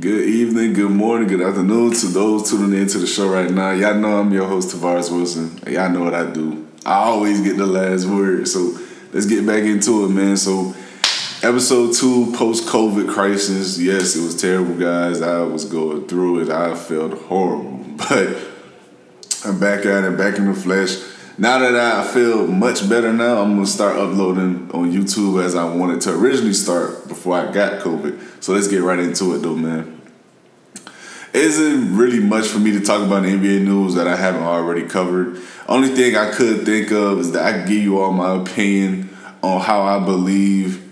Good evening, good morning, good afternoon to those tuning in to the show right now. Y'all know I'm your host, Tavares Wilson. Y'all know what I do. I always get the last word. So let's get back into it, man. So, episode two, post COVID crisis. Yes, it was terrible, guys. I was going through it. I felt horrible. But I'm back at it, back in the flesh. Now that I feel much better now, I'm gonna start uploading on YouTube as I wanted to originally start before I got COVID. So let's get right into it though, man. Isn't really much for me to talk about in NBA news that I haven't already covered. Only thing I could think of is that I can give you all my opinion on how I believe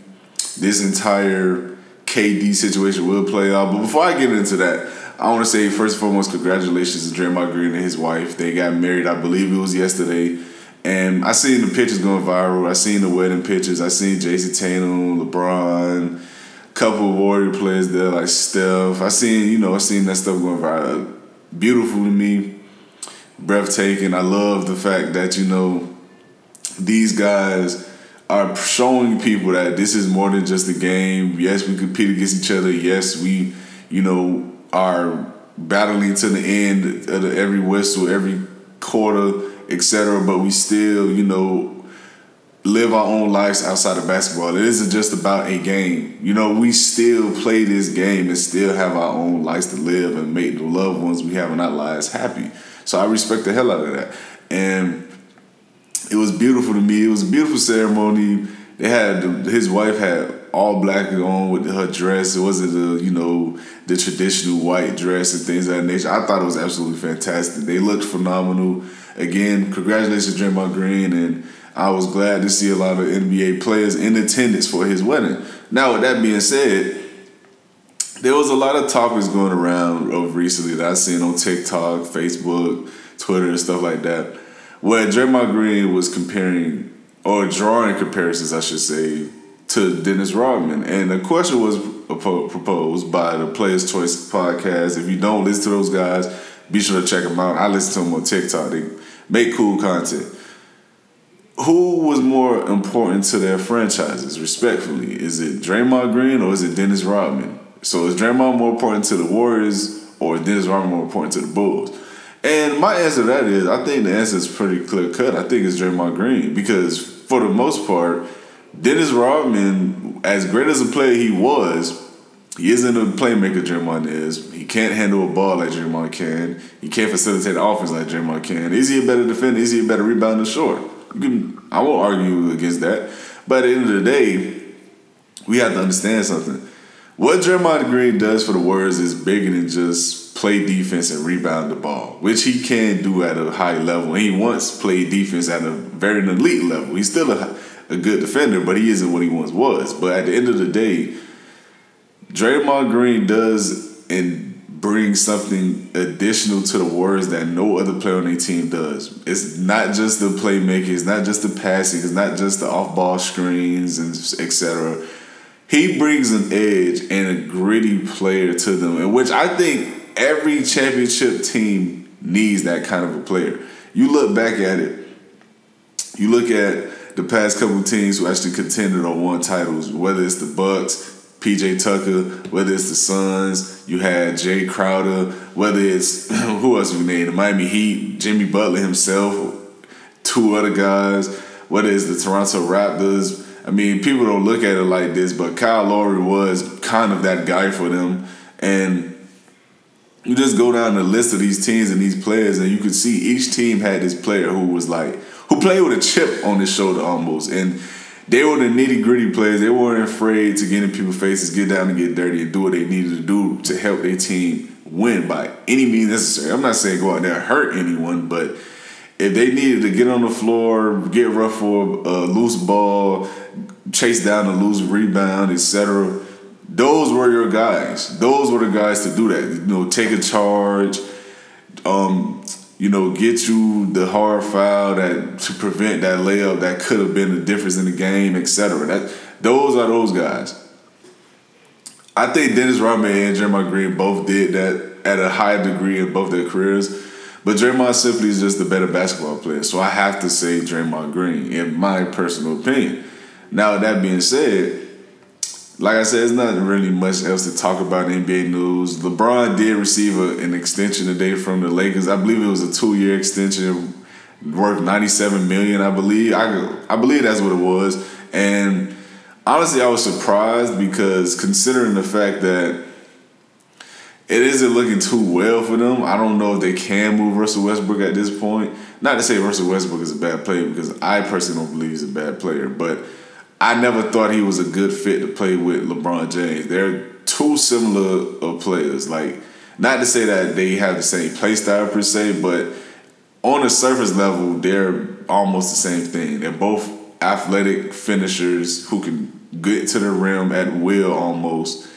this entire KD situation will play out. But before I get into that, I want to say first and foremost, congratulations to Draymond Green and his wife. They got married, I believe it was yesterday. And I seen the pictures going viral. I seen the wedding pictures. I seen Jayson Tatum, LeBron, couple of Warrior players there like Steph. I seen, you know, I seen that stuff going viral. Beautiful to me, breathtaking. I love the fact that you know these guys are showing people that this is more than just a game. Yes, we compete against each other. Yes, we, you know, are battling to the end of the, every whistle, every quarter, etc. But we still, you know, live our own lives outside of basketball. It isn't just about a game. You know, we still play this game and still have our own lives to live and make the loved ones we have in our lives happy. So I respect the hell out of that. And it was beautiful to me. It was a beautiful ceremony. They had his wife had all black on with her dress. It wasn't the you know the traditional white dress and things of that nature. I thought it was absolutely fantastic. They looked phenomenal. Again, congratulations, Draymond Green, and I was glad to see a lot of NBA players in attendance for his wedding. Now, with that being said, there was a lot of topics going around of recently that I seen on TikTok, Facebook, Twitter, and stuff like that, where Draymond Green was comparing or drawing comparisons, I should say, to Dennis Rodman. And the question was proposed by the Players Choice podcast. If you don't listen to those guys, be sure to check them out. I listen to them on TikTok. They make cool content. Who was more important to their franchises, respectfully? Is it Draymond Green or is it Dennis Rodman? So is Draymond more important to the Warriors or is Dennis Rodman more important to the Bulls? And my answer to that is I think the answer is pretty clear cut. I think it's Draymond Green because for the most part, Dennis Rodman, as great as a player he was, he isn't a playmaker Draymond is. He can't handle a ball like Draymond can. He can't facilitate the offense like Draymond can. Is he a better defender? Is he a better rebounder? Sure. Can, I won't argue against that. But at the end of the day, we have to understand something. What Draymond Green does for the Warriors is bigger than just play defense and rebound the ball, which he can do at a high level. He once played defense at a very elite level. He's still a a good defender, but he isn't what he once was. But at the end of the day, Draymond Green does and brings something additional to the Warriors that no other player on their team does. It's not just the playmaking, it's not just the passing, it's not just the off-ball screens and etc. He brings an edge and a gritty player to them, in which I think every championship team needs that kind of a player. You look back at it, you look at the past couple teams who actually contended or won titles, whether it's the Bucks, PJ Tucker, whether it's the Suns, you had Jae Crowder, whether it's who else we named the Miami Heat, Jimmy Butler himself, two other guys, whether it's the Toronto Raptors. I mean, people don't look at it like this, but Kyle Lowry was kind of that guy for them. And you just go down the list of these teams and these players, and you could see each team had this player who was like who played with a chip on his shoulder almost. And they were the nitty gritty players. They weren't afraid to get in people's faces, get down and get dirty, and do what they needed to do to help their team win by any means necessary. I'm not saying go out there and hurt anyone, but if they needed to get on the floor, get rough for a loose ball, chase down a loose rebound, etc., those were your guys. Those were the guys to do that. You know, take a charge, um, you know, get you the hard foul that to prevent that layup that could have been the difference in the game, etc. That those are those guys. I think Dennis Rodman and Draymond Green both did that at a high degree in both their careers. But Draymond simply is just a better basketball player. So I have to say Draymond Green, in my personal opinion. Now, that being said, like I said, there's not really much else to talk about in NBA news. LeBron did receive a, an extension today from the Lakers. I believe it was a two year extension worth 97 million, I believe. I I believe that's what it was. And honestly, I was surprised because considering the fact that it isn't looking too well for them. I don't know if they can move Russell Westbrook at this point. Not to say Russell Westbrook is a bad player because I personally don't believe he's a bad player, but I never thought he was a good fit to play with LeBron James. They're two similar of players. Like, not to say that they have the same play style per se, but on the surface level, they're almost the same thing. They're both athletic finishers who can get to the rim at will almost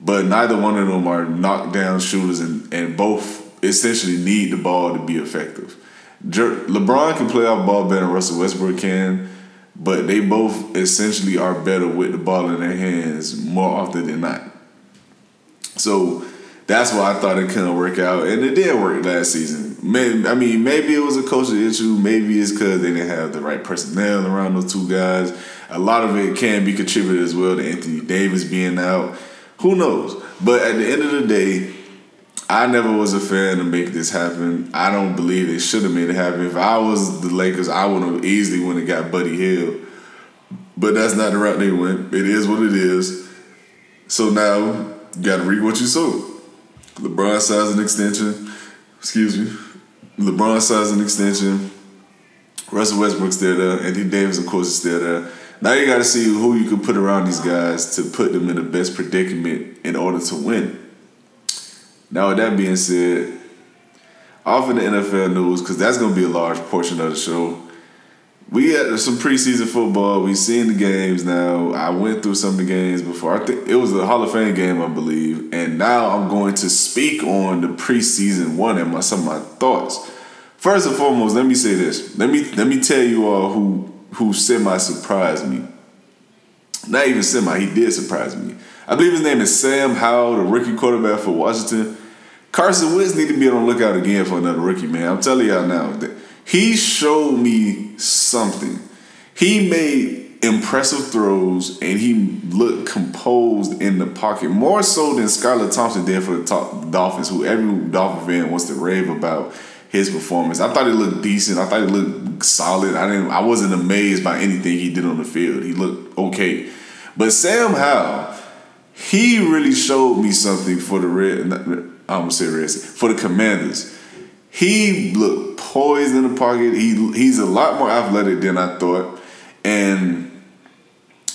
but neither one of them are knockdown shooters, and, and both essentially need the ball to be effective. LeBron can play off ball better than Russell Westbrook can, but they both essentially are better with the ball in their hands more often than not. So that's why I thought it couldn't work out, and it did work last season. I mean, maybe it was a coaching issue. Maybe it's because they didn't have the right personnel around those two guys. A lot of it can be contributed as well to Anthony Davis being out. Who knows? But at the end of the day, I never was a fan to make this happen. I don't believe they should have made it happen. If I was the Lakers, I would have easily went and got Buddy Hield. But that's not the route they went. It is what it is. So now you gotta read what you sow. LeBron signs an extension. Excuse me. LeBron signs an extension. Russell Westbrook's still there. Anthony Davis, of course, is still there. Now you got to see who you can put around these guys to put them in the best predicament in order to win. Now, with that being said, off in the NFL news, because that's going to be a large portion of the show. We had some preseason football. We've seen the games now. I went through some of the games before. I think it was a Hall of Fame game, I believe. And now I'm going to speak on the preseason one and my, some of my thoughts. First and foremost, let me say this. Let me let me tell you all who who semi surprised me. Not even semi, he did surprise me. I believe his name is Sam Howell, the rookie quarterback for Washington. Carson Wentz need to be on the lookout again for another rookie, man. I'm telling y'all now. He showed me something. He made impressive throws and he looked composed in the pocket, more so than Skylar Thompson did for the top Dolphins, who every Dolphin fan wants to rave about his performance. I thought he looked decent. I thought he looked solid. I didn't. I wasn't amazed by anything he did on the field. He looked okay. But Sam Howell, he really showed me something for the red. I'm Reds for the Commanders. He looked poised in the pocket. He he's a lot more athletic than I thought, and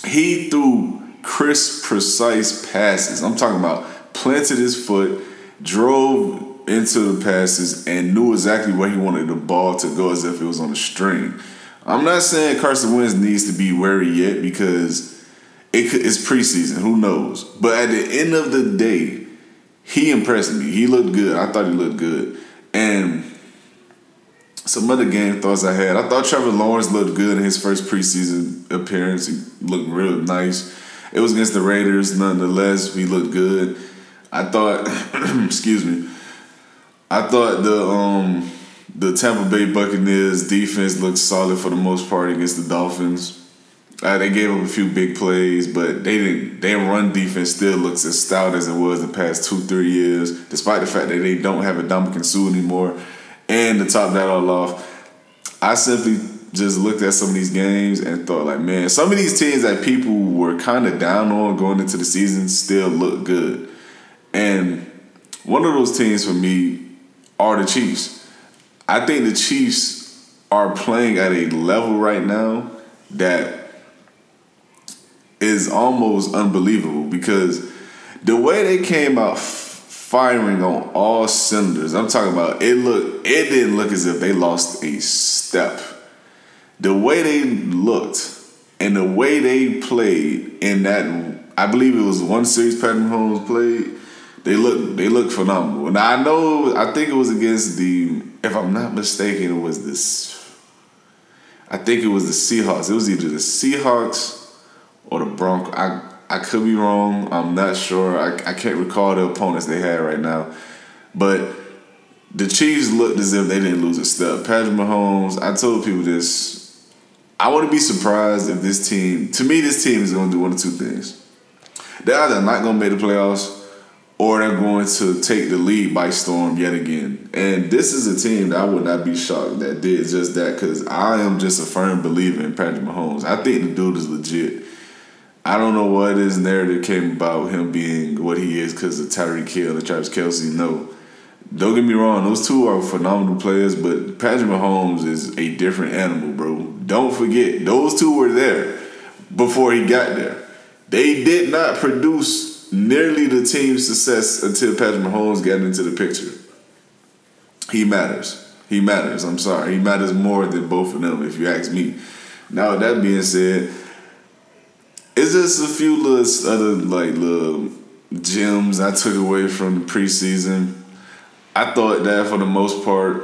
he threw crisp, precise passes. I'm talking about planted his foot, drove into the passes and knew exactly where he wanted the ball to go as if it was on a string. I'm not saying Carson Wentz needs to be wary yet because it it's preseason. Who knows? But at the end of the day, he impressed me. He looked good. I thought he looked good. And some other game thoughts I had. I thought Trevor Lawrence looked good in his first preseason appearance. He looked real nice. It was against the Raiders, nonetheless. He looked good. I thought, excuse me, I thought the um the Tampa Bay Buccaneers defense looked solid for the most part against the Dolphins. Uh, they gave up a few big plays, but they didn't. Their run defense still looks as stout as it was the past two, three years, despite the fact that they don't have a Ndamukong Suh anymore. And to top that all off, I simply just looked at some of these games and thought, like, man, some of these teams that people were kind of down on going into the season still look good. And one of those teams for me are the Chiefs. I think the Chiefs are playing at a level right now that is almost unbelievable because the way they came out firing on all cylinders, I'm talking about it look it didn't look as if they lost a step. The way they looked and the way they played in that I believe it was one series Patrick Mahomes played they look they look phenomenal. Now I know I think it was against the if I'm not mistaken it was this I think it was the Seahawks. It was either the Seahawks or the Broncos. I I could be wrong. I'm not sure. I, I can't recall the opponents they had right now. But the Chiefs looked as if they didn't lose a step. Patrick Mahomes, I told people this. I wouldn't be surprised if this team, to me, this team is going to do one of two things. They're either not gonna make the playoffs or they're going to take the lead by storm yet again. And this is a team that I would not be shocked that did just that because I am just a firm believer in Patrick Mahomes. I think the dude is legit. I don't know what his narrative came about him being what he is because of Tyreek Hill and Travis Kelce. No. Don't get me wrong, those two are phenomenal players, but Patrick Mahomes is a different animal, bro. Don't forget, those two were there before he got there. They did not produce nearly the team's success until Patrick Mahomes got into the picture. He matters. He matters. I'm sorry. He matters more than both of them, if you ask me. Now, that being said, it's just a few little other like little gems I took away from the preseason. I thought that for the most part,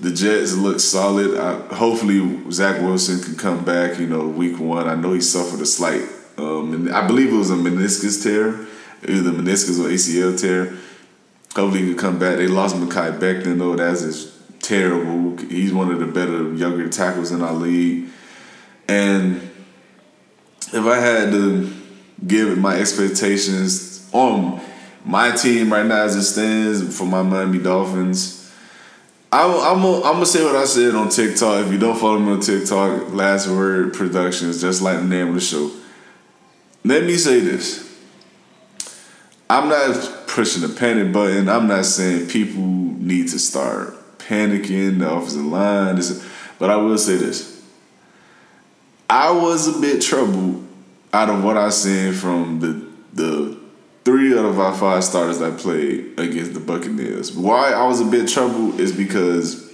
the Jets look solid. I, hopefully, Zach Wilson can come back. You know, week one. I know he suffered a slight, um, I believe it was a meniscus tear, either meniscus or ACL tear. Hopefully, he can come back. They lost Mekhi Becton though. That's just terrible. He's one of the better younger tackles in our league, and if I had to give my expectations on my team right now as it stands for my Miami Dolphins, gonna, I'm gonna say what I said on TikTok. If you don't follow me on TikTok, Last Word Productions, just like the name of the show. Let me say this. I'm not pushing the panic button. I'm not saying people need to start panicking the offensive line. But I will say this. I was a bit troubled out of what I seen from the the three out of our five starters that played against the Buccaneers. Why I was a bit troubled is because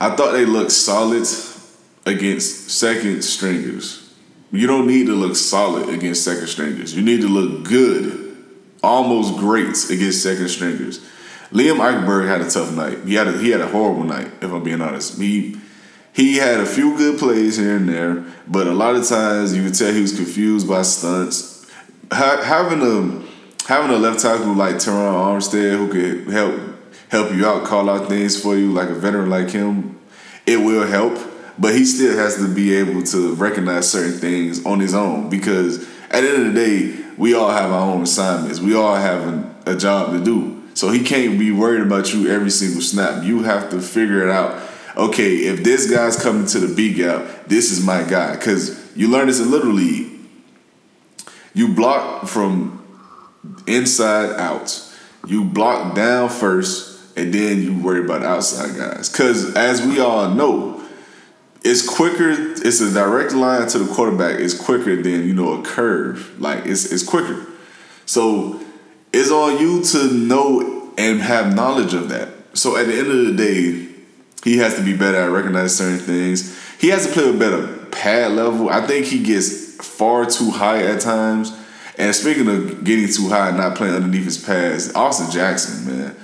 I thought they looked solid against second stringers. You don't need to look solid against second stringers. You need to look good, almost great against second stringers. Liam Eichenberg had a tough night. He had a, he had a horrible night, if I'm being honest. He he had a few good plays here and there, but a lot of times you could tell he was confused by stunts. Ha- having a having a left tackle like Terron Armstead who could help help you out, call out things for you, like a veteran like him, it will help. But he still has to be able to recognize certain things on his own because at the end of the day, we all have our own assignments. We all have a, a job to do. So he can't be worried about you every single snap. You have to figure it out okay, if this guy's coming to the B gap, this is my guy. Because you learn this in Little League. You block from inside out. You block down first, and then you worry about outside guys. Because as we all know, it's quicker. It's a direct line to the quarterback. It's quicker than you know a curve. Like it's it's quicker. So it's on you to know and have knowledge of that. So at the end of the day, he has to be better at recognizing certain things. He has to play with better pad level. I think he gets far too high at times. And speaking of getting too high and not playing underneath his pads, Austin Jackson, man.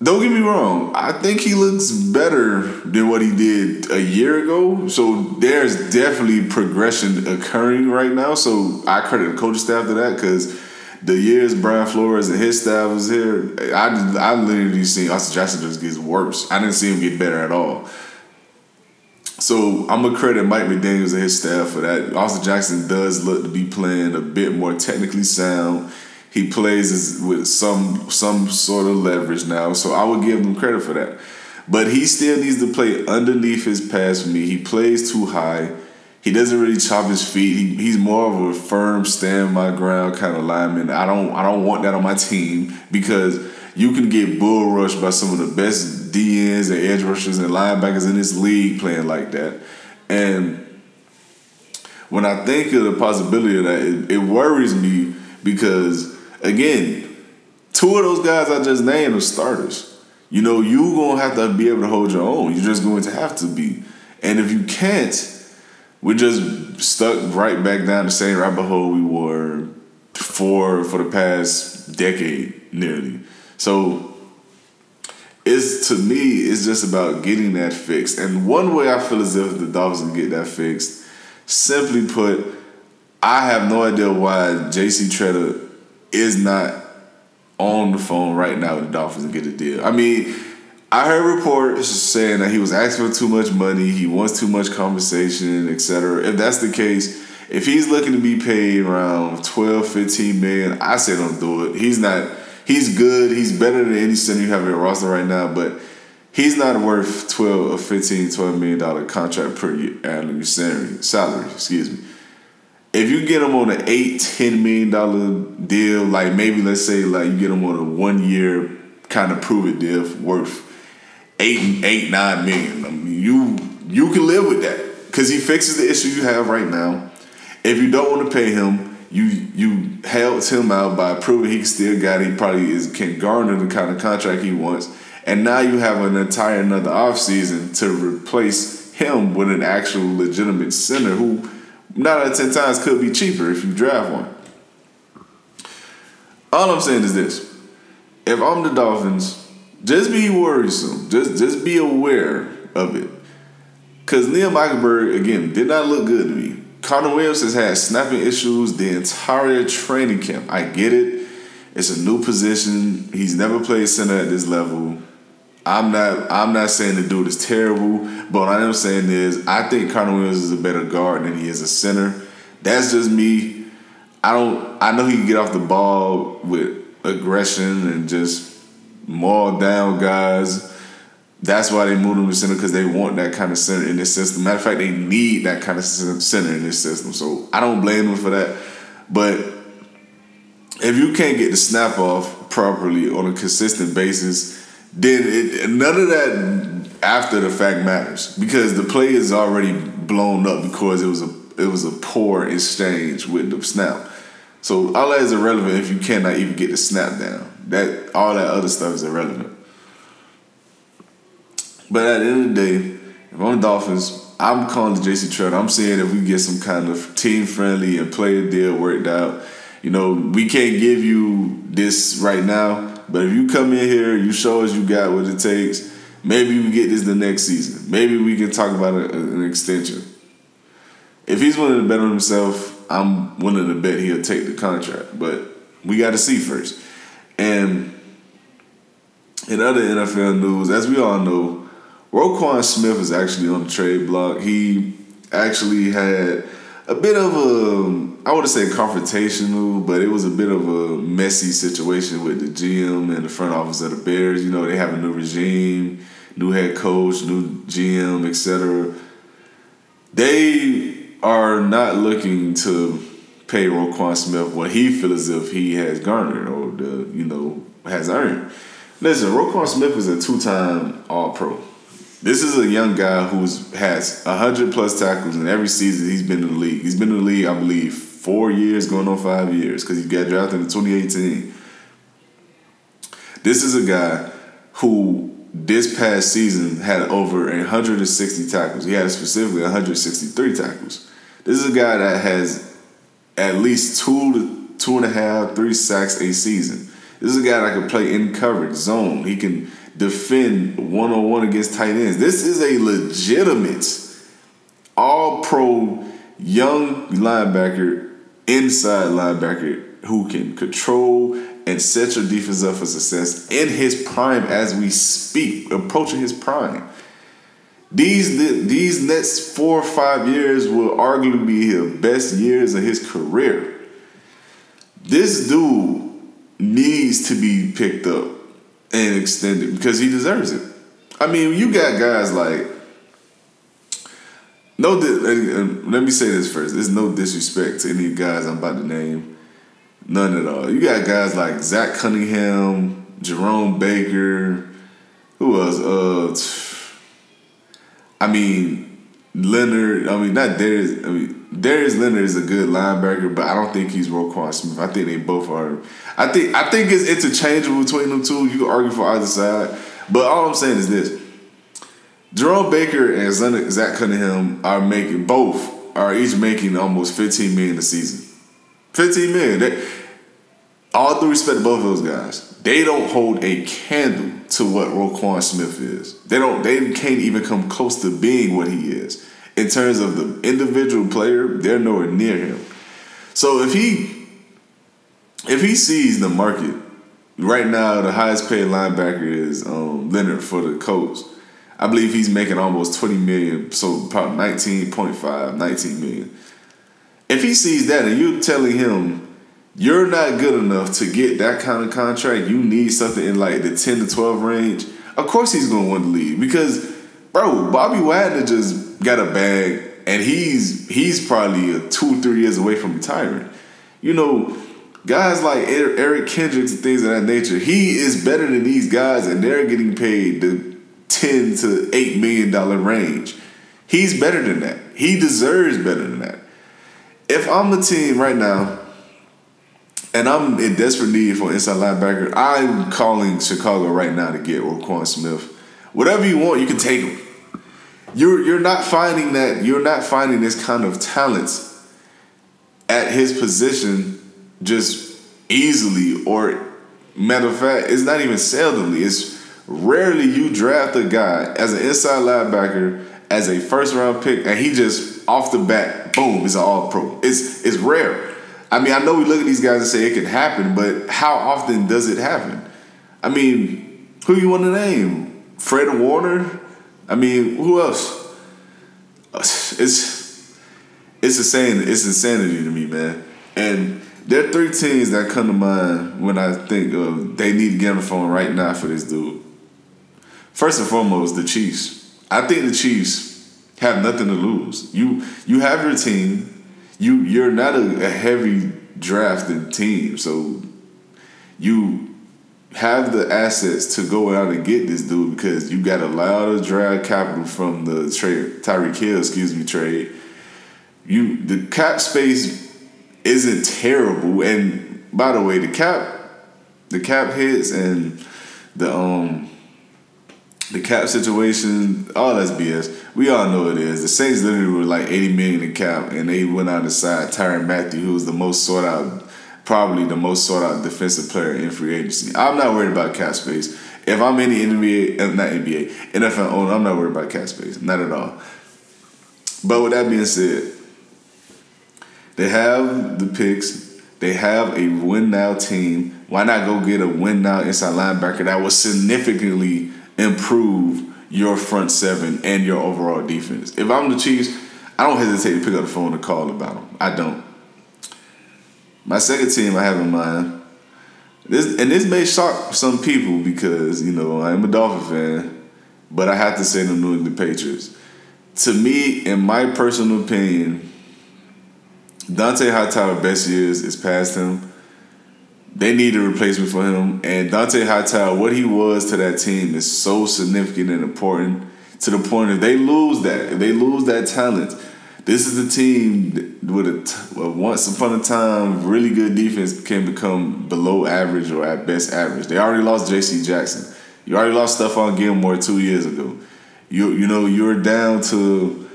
Don't get me wrong. I think he looks better than what he did a year ago. So there's definitely progression occurring right now. So I credit the coaching staff to that because the years Brian Flores and his staff was here, I I literally seen Austin Jackson just gets worse. I didn't see him get better at all. So I'm gonna credit Mike McDaniels and his staff for that. Austin Jackson does look to be playing a bit more technically sound. He plays with some some sort of leverage now, so I would give him credit for that. But he still needs to play underneath his pass for me. He plays too high. He doesn't really chop his feet. He, he's more of a firm, stand my ground kind of lineman. I don't I don't want that on my team because you can get bull rushed by some of the best DNs and edge rushers and linebackers in this league playing like that. And when I think of the possibility of that, it, it worries me because again, two of those guys I just named are starters. You know, you gonna have to be able to hold your own. You're just going to have to be. And if you can't, we're just stuck right back down the same rabbit hole we were for for the past decade nearly. So it's to me, it's just about getting that fixed. And one way I feel as if the Dolphins can get that fixed, simply put, I have no idea why JC Tretter is not on the phone right now with the Dolphins and get a deal. I mean, I heard reports saying that he was asking for too much money, he wants too much compensation, etc. If that's the case, If he's looking to be paid around 12, 15 million, I say don't do it. He's not. He's good. He's better than any center you have in your roster right now, but he's not worth 12 or 15, 12 million dollar contract per year annual salary. Salary, excuse me. If you get him on an eight, ten million dollar deal, like maybe let's say like you get him on a one year kind of prove it deal worth eight, eight, nine million. I mean, you you can live with that because he fixes the issue you have right now. If you don't want to pay him, you you helped him out by proving he still got. He probably is can garner the kind of contract he wants, and now you have an entire another offseason to replace him with an actual legitimate center who, nine out of ten times, could be cheaper if you draft one. All I'm saying is this: if I'm the Dolphins, just be worrisome. Just just be aware of it. Cause Liam Eichenberg again did not look good to me. Connor Williams has had snapping issues the entire training camp. I get it. It's a new position. He's never played center at this level. I'm not I'm not saying the dude is terrible, but what I am saying is I think Connor Williams is a better guard than he is a center. That's just me. I don't I know he can get off the ball with aggression and just maul down guys. That's why they moved him to center because they want that kind of center in this system. Matter of fact, they need that kind of center in this system. So I don't blame them for that. But if you can't get the snap off properly on a consistent basis, then it, none of that after the fact matters because the play is already blown up because it was a it was a poor exchange with the snap. So all that is irrelevant if you cannot even get the snap down. That all that other stuff is irrelevant. But at the end of the day, if I'm Dolphins, I'm calling the JC Tretter. I'm saying if we get some kind of team friendly and player deal worked out, you know, we can't give you this right now. But if you come in here, you show us you got what it takes. Maybe we get this the next season. Maybe we can talk about a, an extension. If he's willing to bet on himself, I'm willing to bet he'll take the contract. But we got to see first. And in other NFL news, as we all know, Roquan Smith is actually on the trade block. He actually had a bit of a, I would say confrontational, but it was a bit of a messy situation with the GM and the front office of the Bears. You know, they have a new regime, new head coach, new GM, etc. They are not looking to pay Roquan Smith what he feels as if he has garnered or the you know has earned. Listen, Roquan Smith is a two-time All-Pro. This is a young guy who's has hundred plus tackles in every season he's been in the league. He's been in the league, I believe, four years, going on five years, because he got drafted in 2018. This is a guy who this past season had over 160 tackles. He had specifically 163 tackles. This is a guy that has at least two to two and a half, three sacks a season. This is a guy that can play in coverage zone. He can defend one on one against tight ends. This is a legitimate all pro young linebacker, inside linebacker who can control and set your defense up for success in his prime as we speak, approaching his prime. These these next four or five years will arguably be the best years of his career. This dude needs to be picked up and extended because he deserves it. I mean, you got guys like no. let me say this first. There's no disrespect to any guys I'm about to name. None at all. You got guys like Zach Cunningham, Jerome Baker. Who else? Uh, I mean Leonard. I mean not Darius. I mean Darius Leonard is a good linebacker, but I don't think he's Roquan Smith. I think they both are. I think I think it's interchangeable between them two. You can argue for either side, but all I'm saying is this: Jerome Baker and Zach Cunningham are making both are each making almost 15 million a season. 15 million. They, all due respect to both of those guys, they don't hold a candle to what Roquan Smith is. They don't. They can't even come close to being what he is in terms of the individual player, they're nowhere near him. So if he if he sees the market right now, the highest paid linebacker is um, Leonard for the Colts. I believe he's making almost 20 million, so about 19.5, 19 million. If he sees that and you're telling him you're not good enough to get that kind of contract, you need something in like the 10 to 12 range, of course he's gonna want to leave. Because, bro, Bobby Wagner just got a bag and he's he's probably a two three years away from retiring. You know, guys like Eric Kendricks and things of that nature, he is better than these guys, and they're getting paid the ten to eight million dollar range. He's better than that. He deserves better than that. If I'm the team right now, and I'm in desperate need for an inside linebacker, I'm calling Chicago right now to get Roquan Smith. Whatever you want, you can take him. You're you're not finding that you're not finding this kind of talent at his position just easily or matter of fact, it's not even seldomly. It's rarely you draft a guy as an inside linebacker as a first round pick and he just off the bat, boom, is an all pro. It's it's rare. I mean, I know we look at these guys and say it can happen, but how often does it happen? I mean, who you want to name? Fred Warner? I mean, who else? It's it's insane. It's insanity to me, man. And there are three teams that come to mind when I think of they need to get on the phone right now for this dude. First and foremost, the Chiefs. I think the Chiefs have nothing to lose. You you have your team. You you're not a, a heavy drafted team, so you have the assets to go out and get this dude because you got a lot of draft capital from the trade Tyreek Hill, excuse me, trade. You the cap space isn't terrible. And by the way, the cap the cap hits and the um the cap situation, all that's BS. We all know it is. The Saints literally were like 80 million in cap and they went out and signed Tyrann Mathieu, who was the most sought out probably the most sought out defensive player in free agency. I'm not worried about cap space. If I'm the NBA, uh, not NBA, NFL owner, I'm not worried about cap space. Not at all. But with that being said, they have the picks. They have a win now team. Why not go get a win now inside linebacker that was significantly improve your front seven and your overall defense? If I'm the Chiefs, I don't hesitate to pick up the phone and call about them. I don't. My second team I have in mind. This and this may shock some people because you know I'm a Dolphin fan, but I have to say the New England Patriots. To me, in my personal opinion, Dont'a Hightower best years is past him. They need a replacement for him. And Dont'a Hightower, what he was to that team is so significant and important to the point if they lose that, if they lose that talent, this is a team with a once upon a time really good defense can become below average or at best average. They already lost J.C. Jackson. You already lost Stephon Gilmore two years ago. You you know you're down to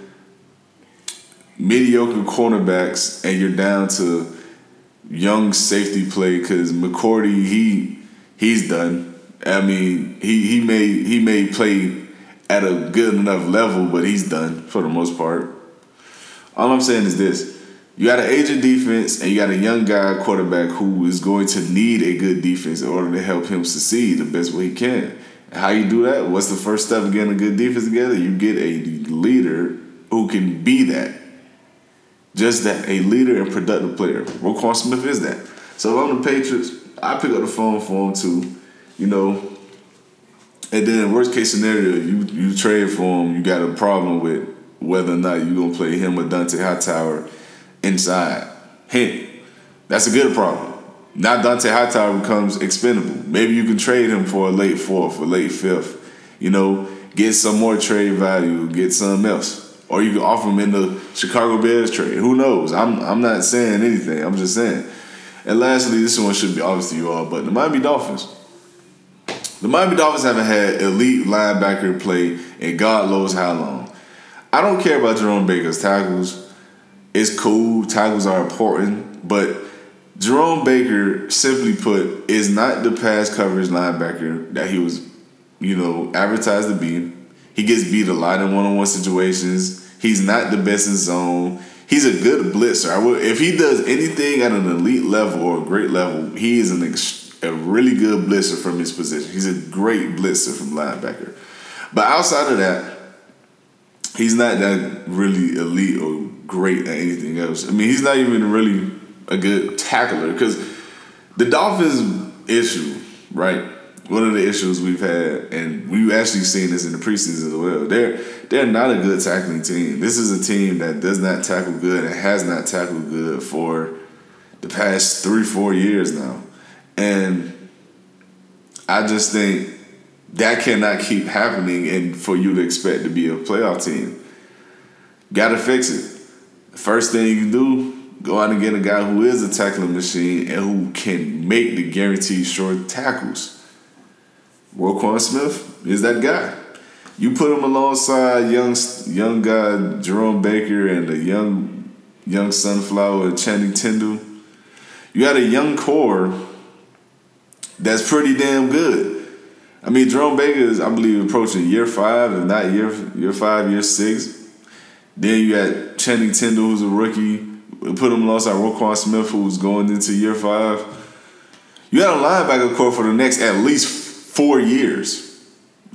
mediocre cornerbacks and you're down to young safety play because McCourty he he's done. I mean he he may he may play at a good enough level, but he's done for the most part. All I'm saying is this. You got an aging defense and you got a young guy quarterback who is going to need a good defense in order to help him succeed the best way he can. how you do that? What's the first step of getting a good defense together? You get a leader who can be that. Just that, a leader and productive player. Roquan Smith is that. So if I'm the Patriots, I pick up the phone for him too, you know. And then worst case scenario, you you trade for him, you got a problem with whether or not you're gonna play him or Dont'a Hightower inside. Hint, that's a good problem. Now Dont'a Hightower becomes expendable. Maybe you can trade him for a late fourth or late fifth. You know, get some more trade value, get something else or you can offer him in the Chicago Bears trade. Who knows? I'm I'm not saying anything. I'm just saying. And lastly, this one should be obvious to you all, but the Miami Dolphins. The Miami Dolphins haven't had elite linebacker play in God knows how long. I don't care about Jerome Baker's tackles. It's cool. Tackles are important, but Jerome Baker, simply put, is not the pass coverage linebacker that he was, you know, advertised to be. He gets beat a lot in one-on-one situations. He's not the best in zone. He's a good blitzer. I would, if he does anything at an elite level or a great level, he is an ex, a really good blitzer from his position. He's a great blitzer from linebacker. But outside of that, he's not that really elite or great at anything else. I mean, he's not even really a good tackler because the Dolphins issue, right? One of the issues we've had, and we've actually seen this in the preseason as well. They're they're not a good tackling team. This is a team that does not tackle good and has not tackled good for the past three, four years now. And I just think that cannot keep happening and for you to expect to be a playoff team. Gotta fix it. First thing you can do, go out and get a guy who is a tackling machine and who can make the guaranteed short tackles. Roquan Smith is that guy. You put him alongside young young guy Jerome Baker and the young young sunflower Channing Tindall. You got a young core that's pretty damn good. I mean, Jerome Baker is, I believe, approaching year five, if not year year five, year six. Then you got Channing Tindall, who's a rookie. We put him alongside Roquan Smith, who's going into year five. You got a linebacker core for the next at least four years,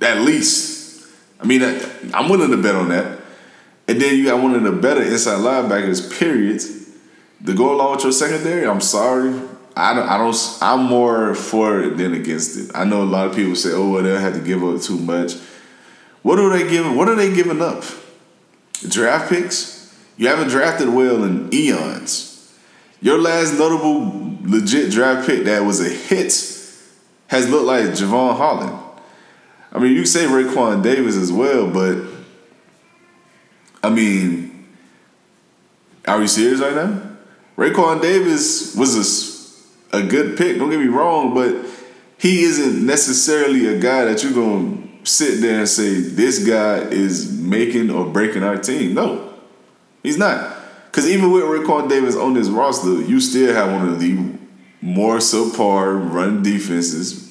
at least. I mean, I'm willing to bet on that. And then you got one of the better inside linebackers, period. To go along with your secondary, I'm sorry. I don't, I don't. I'm more for it than against it. I know a lot of people say, "Oh, well, they'll have to give up too much." What are they giving? What are they giving up? Draft picks. You haven't drafted well in eons. Your last notable legit draft pick that was a hit has looked like Jevon Holland. I mean, you say Raekwon Davis as well, but I mean, are we serious right now? Raekwon Davis was a a good pick. Don't get me wrong, but he isn't necessarily a guy that you're gonna sit there and say this guy is making or breaking our team. No, he's not. Because even with Raekwon Davis on this roster, you still have one of the more subpar run defenses.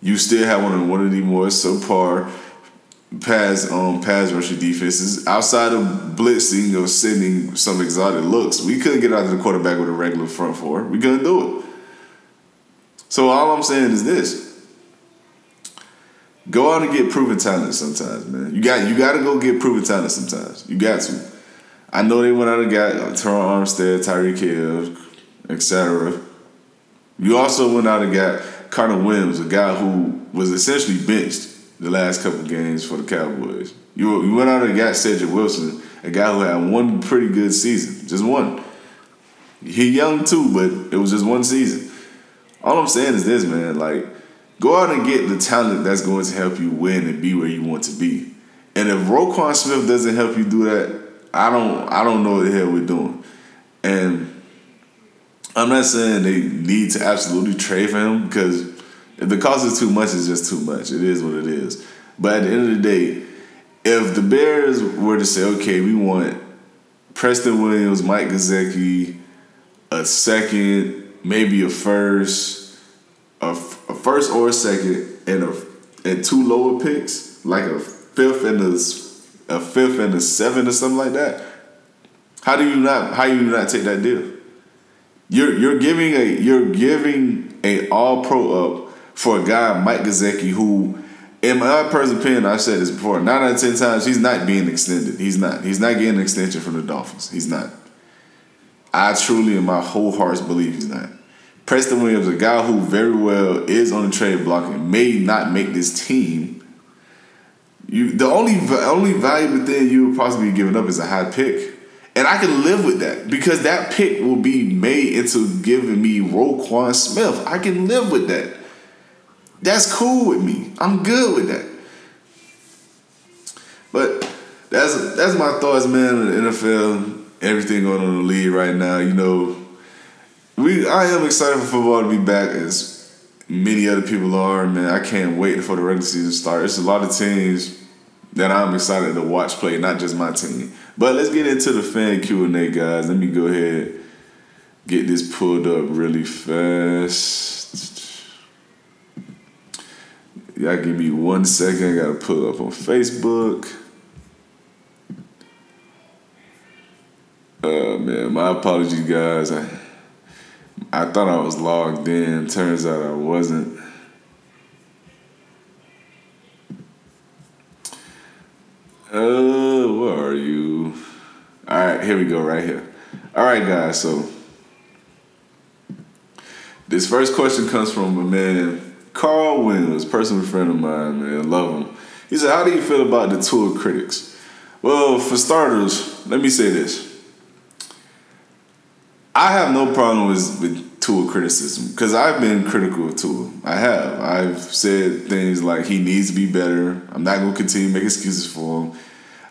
You still have one of one of the more subpar pass um pass rushing defenses outside of blitzing or sending some exotic looks. We couldn't get out to the quarterback with a regular front four. We couldn't do it. So all I'm saying is this. Go out and get proven talent sometimes, man. You got you got to go get proven talent sometimes. You got to. I know they went out and got Terron Armstead, Tyreek Hill, etc. You also went out and got Connor Williams, a guy who was essentially benched the last couple games for the Cowboys. You, you went out and got Cedric Wilson, a guy who had one pretty good season, just one. He young too, but it was just one season. All I'm saying is this, man. Like, go out and get the talent that's going to help you win and be where you want to be. And if Roquan Smith doesn't help you do that, I don't I don't know what the hell we're doing. And I'm not saying they need to absolutely trade for him because if the cost is too much, it's just too much. It is what it is. But at the end of the day, if the Bears were to say, okay, we want Preston Williams, Mike Gesicki, a second, maybe a first, a, a first or a second, and a and two lower picks, like a fifth and a, a fifth and a seven or something like that. How do you not? How do you not take that deal? You're you're giving a you're giving a All Pro up for a guy Mike Gesicki who, in my personal opinion, I said this before. Nine out of ten times, he's not being extended. He's not. He's not getting an extension from the Dolphins. He's not. I truly, in my whole heart, believe he's not. Preston Williams, a guy who very well is on the trade block and may not make this team. You, the only only valuable thing you would possibly be giving up is a high pick. And I can live with that because that pick will be made into giving me Roquan Smith. I can live with that. That's cool with me. I'm good with that. But that's that's my thoughts, man. The NFL, everything going on in the league right now. You know, we I am excited for football to be back as many other people are. Man, I can't wait for the regular season to start. There's a lot of teams that I'm excited to watch play, not just my team. But let's get into the fan Q and A, guys. Let me go ahead get this pulled up really fast. Y'all give me one second. I gotta pull up on Facebook. Oh man, my apologies, guys. I I thought I was logged in. Turns out I wasn't. Uh, where are you? All here we go, right here. All right, guys. So this first question comes from a man, Carl Williams, personal friend of mine, man. Love him. He said, "How do you feel about the Tua critics?" Well, for starters, let me say this. I have no problem with, with Tua criticism because I've been critical of Tua. I have. I've said things like he needs to be better. I'm not going to continue to make excuses for him.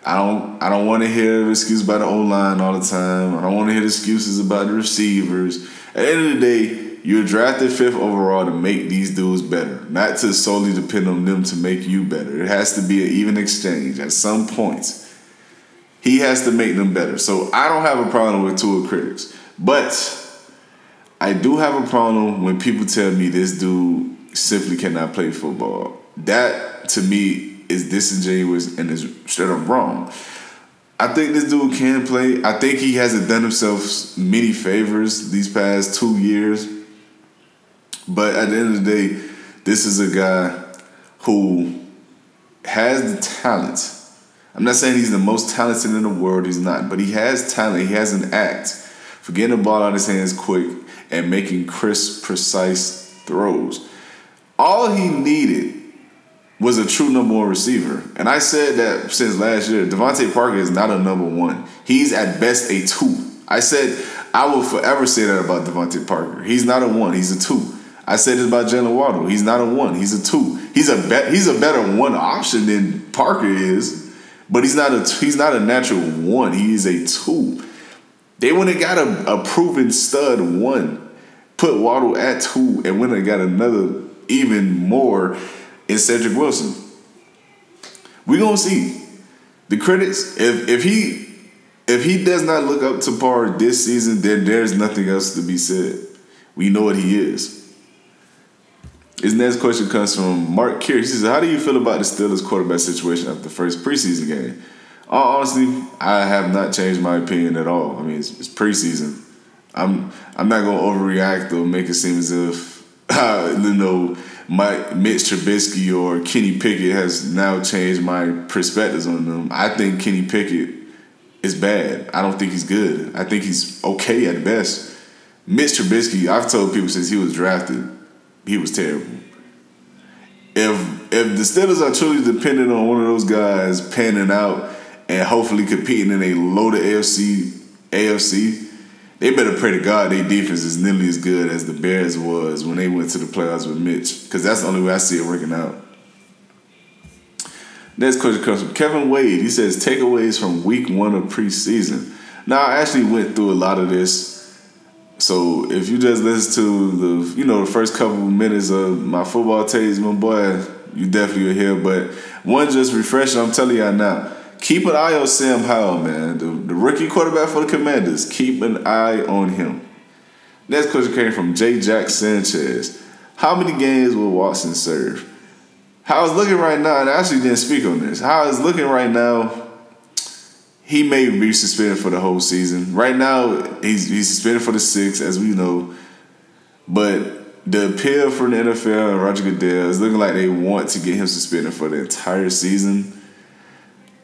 I don't. I don't want to hear excuses about the O line all the time. I don't want to hear excuses about the receivers. At the end of the day, you're drafted fifth overall to make these dudes better, not to solely depend on them to make you better. It has to be an even exchange at some points. He has to make them better. So I don't have a problem with Tua critics. But I do have a problem when people tell me this dude simply cannot play football. That to me is disingenuous and is straight up wrong. I think this dude can play. I think he hasn't done himself many favors these past two years. But at the end of the day, this is a guy who has the talent. I'm not saying he's the most talented in the world, he's not, but he has talent, he has an act for getting the ball out of his hands quick and making crisp, precise throws. All he needed was a true number one receiver. And I said that since last year. DeVante Parker is not a number one. He's at best a two. I said I will forever say that about DeVante Parker. He's not a one, he's a two. I said this about Jaylen Waddle. He's not a one, he's a two. He's a be- he's a better one option than Parker is, but he's not a he's not a natural one. He is a two. They went and got a, a proven stud one, put Waddle at two, and went and got another even more in Cedrick Wilson. We're gonna see the critics. If if he if he does not look up to par this season, then there's nothing else to be said. We know what he is. His next question comes from Mark Keir. He says, "How do you feel about the Steelers quarterback situation after the first preseason game?" honestly, I have not changed my opinion at all. I mean, it's, it's preseason. I'm I'm not gonna overreact or make it seem as if uh, you know my Mitch Trubisky or Kenny Pickett has now changed my perspectives on them. I think Kenny Pickett is bad. I don't think he's good. I think he's okay at best. Mitch Trubisky, I've told people since he was drafted, he was terrible. If if the Steelers are truly dependent on one of those guys panning out and hopefully competing in a loaded AFC AFC, they better pray to God their defense is nearly as good as the Bears was when they went to the playoffs with Mitch. Because that's the only way I see it working out. Next question comes from Kevin Wade. He says takeaways from week one of preseason. Now I actually went through a lot of this. So if you just listen to the you know the first couple of minutes of my football takes, my boy, you definitely will hear. But one just refreshing, I'm telling y'all now keep an eye on Sam Howell, man. The, the rookie quarterback for the Commanders. Keep an eye on him. Next question came from J. Jack Sanchez. How many games will Watson serve? How it's looking right now, and I actually didn't speak on this. How it's looking right now, he may be suspended for the whole season. Right now, he's he's suspended for the six, as we know. But the appeal for the NFL and Roger Goodell is looking like they want to get him suspended for the entire season.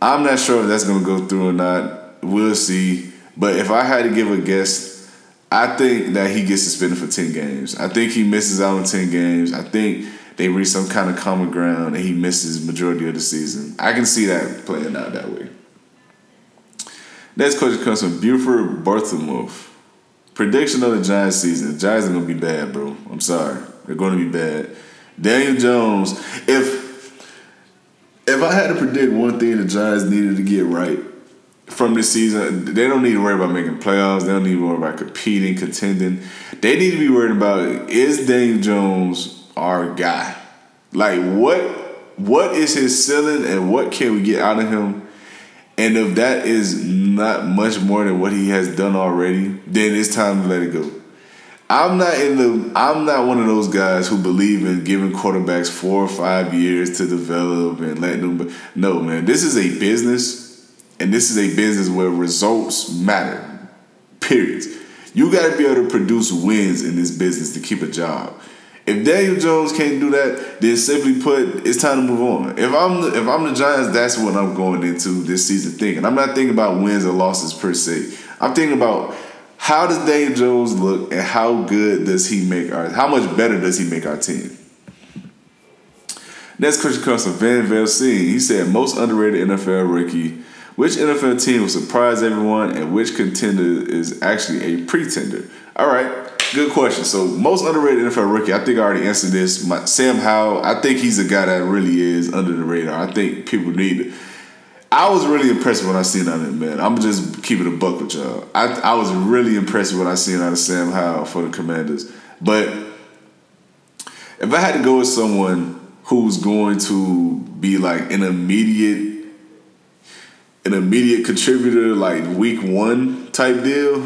I'm not sure if that's going to go through or not. We'll see. But if I had to give a guess, I think that he gets suspended for 10 games. I think he misses out on 10 games. I think they reach some kind of common ground and he misses majority of the season. I can see that playing out that way. Next question comes from Buford Barthelmouth. Prediction of the Giants season. The Giants are going to be bad, bro. I'm sorry. They're going to be bad. Daniel Jones, if if I had to predict one thing the Giants needed to get right from this season, they don't need to worry about making playoffs. They don't need to worry about competing, contending. They need to be worried about is Daniel Jones our guy? Like what what is his ceiling and what can we get out of him? And if that is not much more than what he has done already, then it's time to let it go. I'm not in the. I'm not one of those guys who believe in giving quarterbacks four or five years to develop and letting them. No, man. This is a business, and this is a business where results matter. Period. You got to be able to produce wins in this business to keep a job. If Daniel Jones can't do that, then simply put, it's time to move on. If I'm the, if I'm the Giants, that's what I'm going into this season thinking. I'm not thinking about wins or losses per se. I'm thinking about how does Daniel Jones look and how good does he make our how much better does he make our team? Next question comes from Van Velsine. He said most underrated NFL rookie. Which NFL team will surprise everyone and which contender is actually a pretender? All right, good question. So most underrated NFL rookie, I think I already answered this. My, Sam Howell, I think he's a guy that really is under the radar. I think people need. I was really impressed when I seen out of man. I'm just keeping a buck with y'all. I, I was really impressed when I seen out of Sam Howell for the Commanders. But if I had to go with someone who's going to be like an immediate an immediate contributor like week one type deal,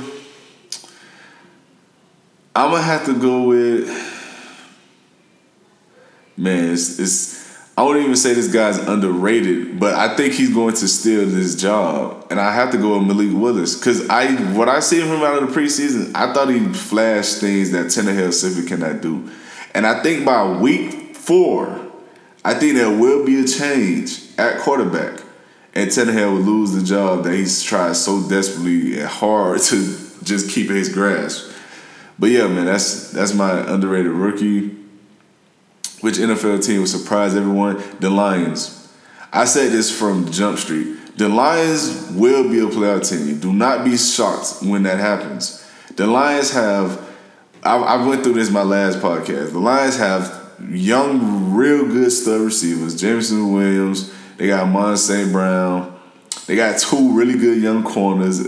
I'm gonna have to go with man. It's, it's I wouldn't even say this guy's underrated, but I think he's going to steal this job, and I have to go with Malik Willis because I what I see him out of the preseason, I thought he flashed things that Tannehill simply cannot do, and I think by week four, I think there will be a change at quarterback and Tannehill will lose the job that he's tried so desperately and hard to just keep his grasp. But yeah, man, that's that's my underrated rookie. Which NFL team will surprise everyone? The Lions. I said this from Jump Street. The Lions will be a playoff team. Do not be shocked when that happens. The Lions have. I, I went through this my last podcast. The Lions have young, real good stud receivers. Jameson Williams. They got Mon St. Brown. They got two really good young corners.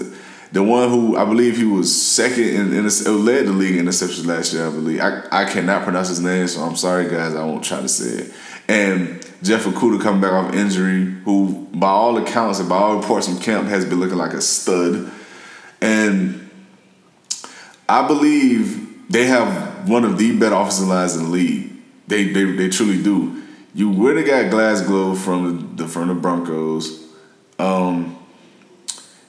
The one who I believe he was second in, in uh, led the league in interceptions last year. I believe I, I cannot pronounce his name, so I'm sorry guys. I won't try to say it. And Jeff Okudah coming back off injury, who by all accounts and by all reports from camp has been looking like a stud. And I believe they have one of the better offensive lines in the league. They they, they truly do. You would have got Glasgow from the from the Broncos. Um,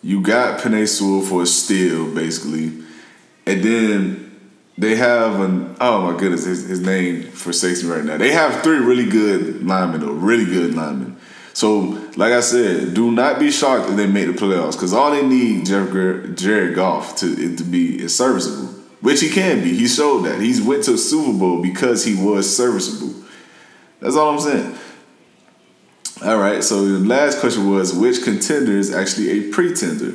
you got Penei Sewell for a steal, basically, and then they have an oh my goodness, his, his name forsakes me right now. They have three really good linemen, though, really good linemen. So, like I said, do not be shocked if they make the playoffs because all they need Jeff Jared Goff to to be is serviceable, which he can be. He showed that he's went to a Super Bowl because he was serviceable. That's all I'm saying. All right, so the last question was which contender is actually a pretender?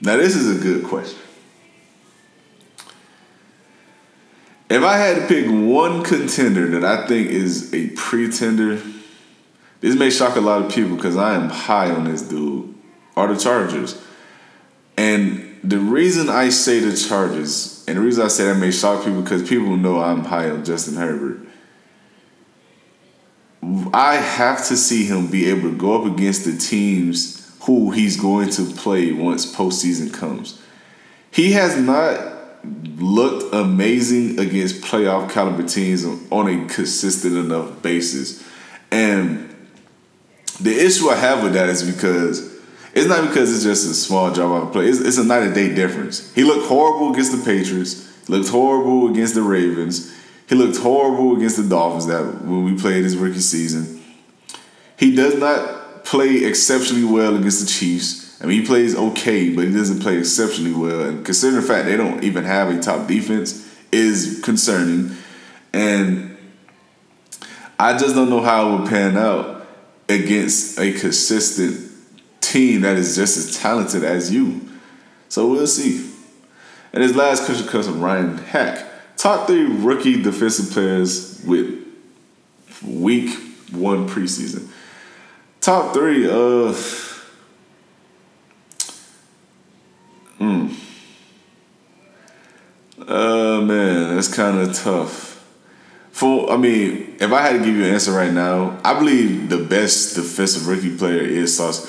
Now, this is a good question. If I had to pick one contender that I think is a pretender, this may shock a lot of people because I am high on this dude, are the Chargers. And the reason I say the Chargers and the reason I say that may shock people because people know I'm high on Justin Herbert. I have to see him be able to go up against the teams who he's going to play once postseason comes. He has not looked amazing against playoff caliber teams on a consistent enough basis. And the issue I have with that is because it's not because it's just a small job of play. It's, it's a night and day difference. He looked horrible against the Patriots. Looked horrible against the Ravens. He looked horrible against the Dolphins that when we played his rookie season. He does not play exceptionally well against the Chiefs. I mean, he plays okay, but he doesn't play exceptionally well. And considering the fact they don't even have a top defense is concerning. And I just don't know how it would pan out against a consistent team that is just as talented as you. So we'll see. And his last question comes from Ryan Hack. Top three rookie defensive players with week one preseason. Top three, uh hmm. Uh man, that's kind of tough. For I mean, if I had to give you an answer right now, I believe the best defensive rookie player is Sauce.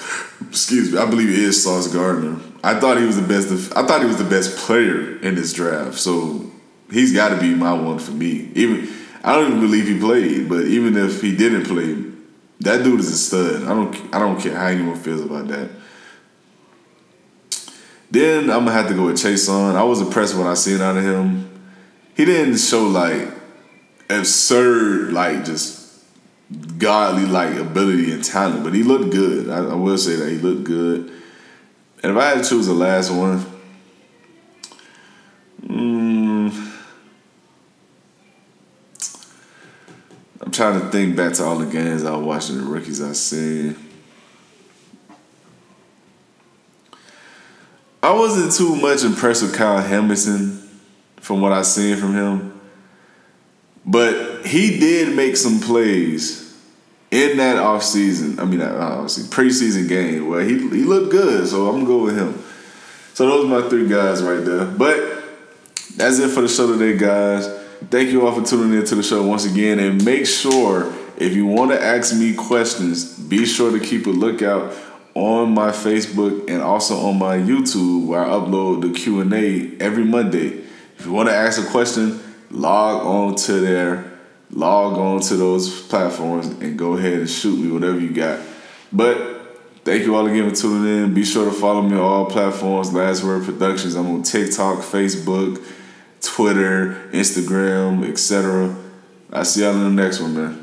Excuse me, I believe it is Sauce Gardner. I thought he was the best. I thought he was the best player in this draft. So he's got to be my one for me. Even I don't even believe he played, but even if he didn't play, that dude is a stud. I don't. I don't care how anyone feels about that. Then I'm gonna have to go with Chase on. I was impressed when I seen out of him. he didn't show like absurd, like just godly like ability and talent, but he looked good. I, I will say that he looked good. And if I had to choose the last one, mm, trying to think back to all the games I was watching, the rookies I seen. I wasn't too much impressed with Kyle Hamilton from what I seen from him. But he did make some plays in that offseason. I mean, not offseason, preseason game where he, he looked good. So I'm going to go with him. So those are my three guys right there. But that's it for the show today, guys. Thank you all for tuning in to the show once again. And make sure if you want to ask me questions, be sure to keep a lookout on my Facebook and also on my YouTube where I upload the Q&A every Monday. If you want to ask a question, log on to there, log on to those platforms and go ahead and shoot me whatever you got. But thank you all again for tuning in. Be sure to follow me on all platforms, Last Word Productions. I'm on TikTok, Facebook, Twitter, Instagram, etc. I'll see y'all in the next one, man.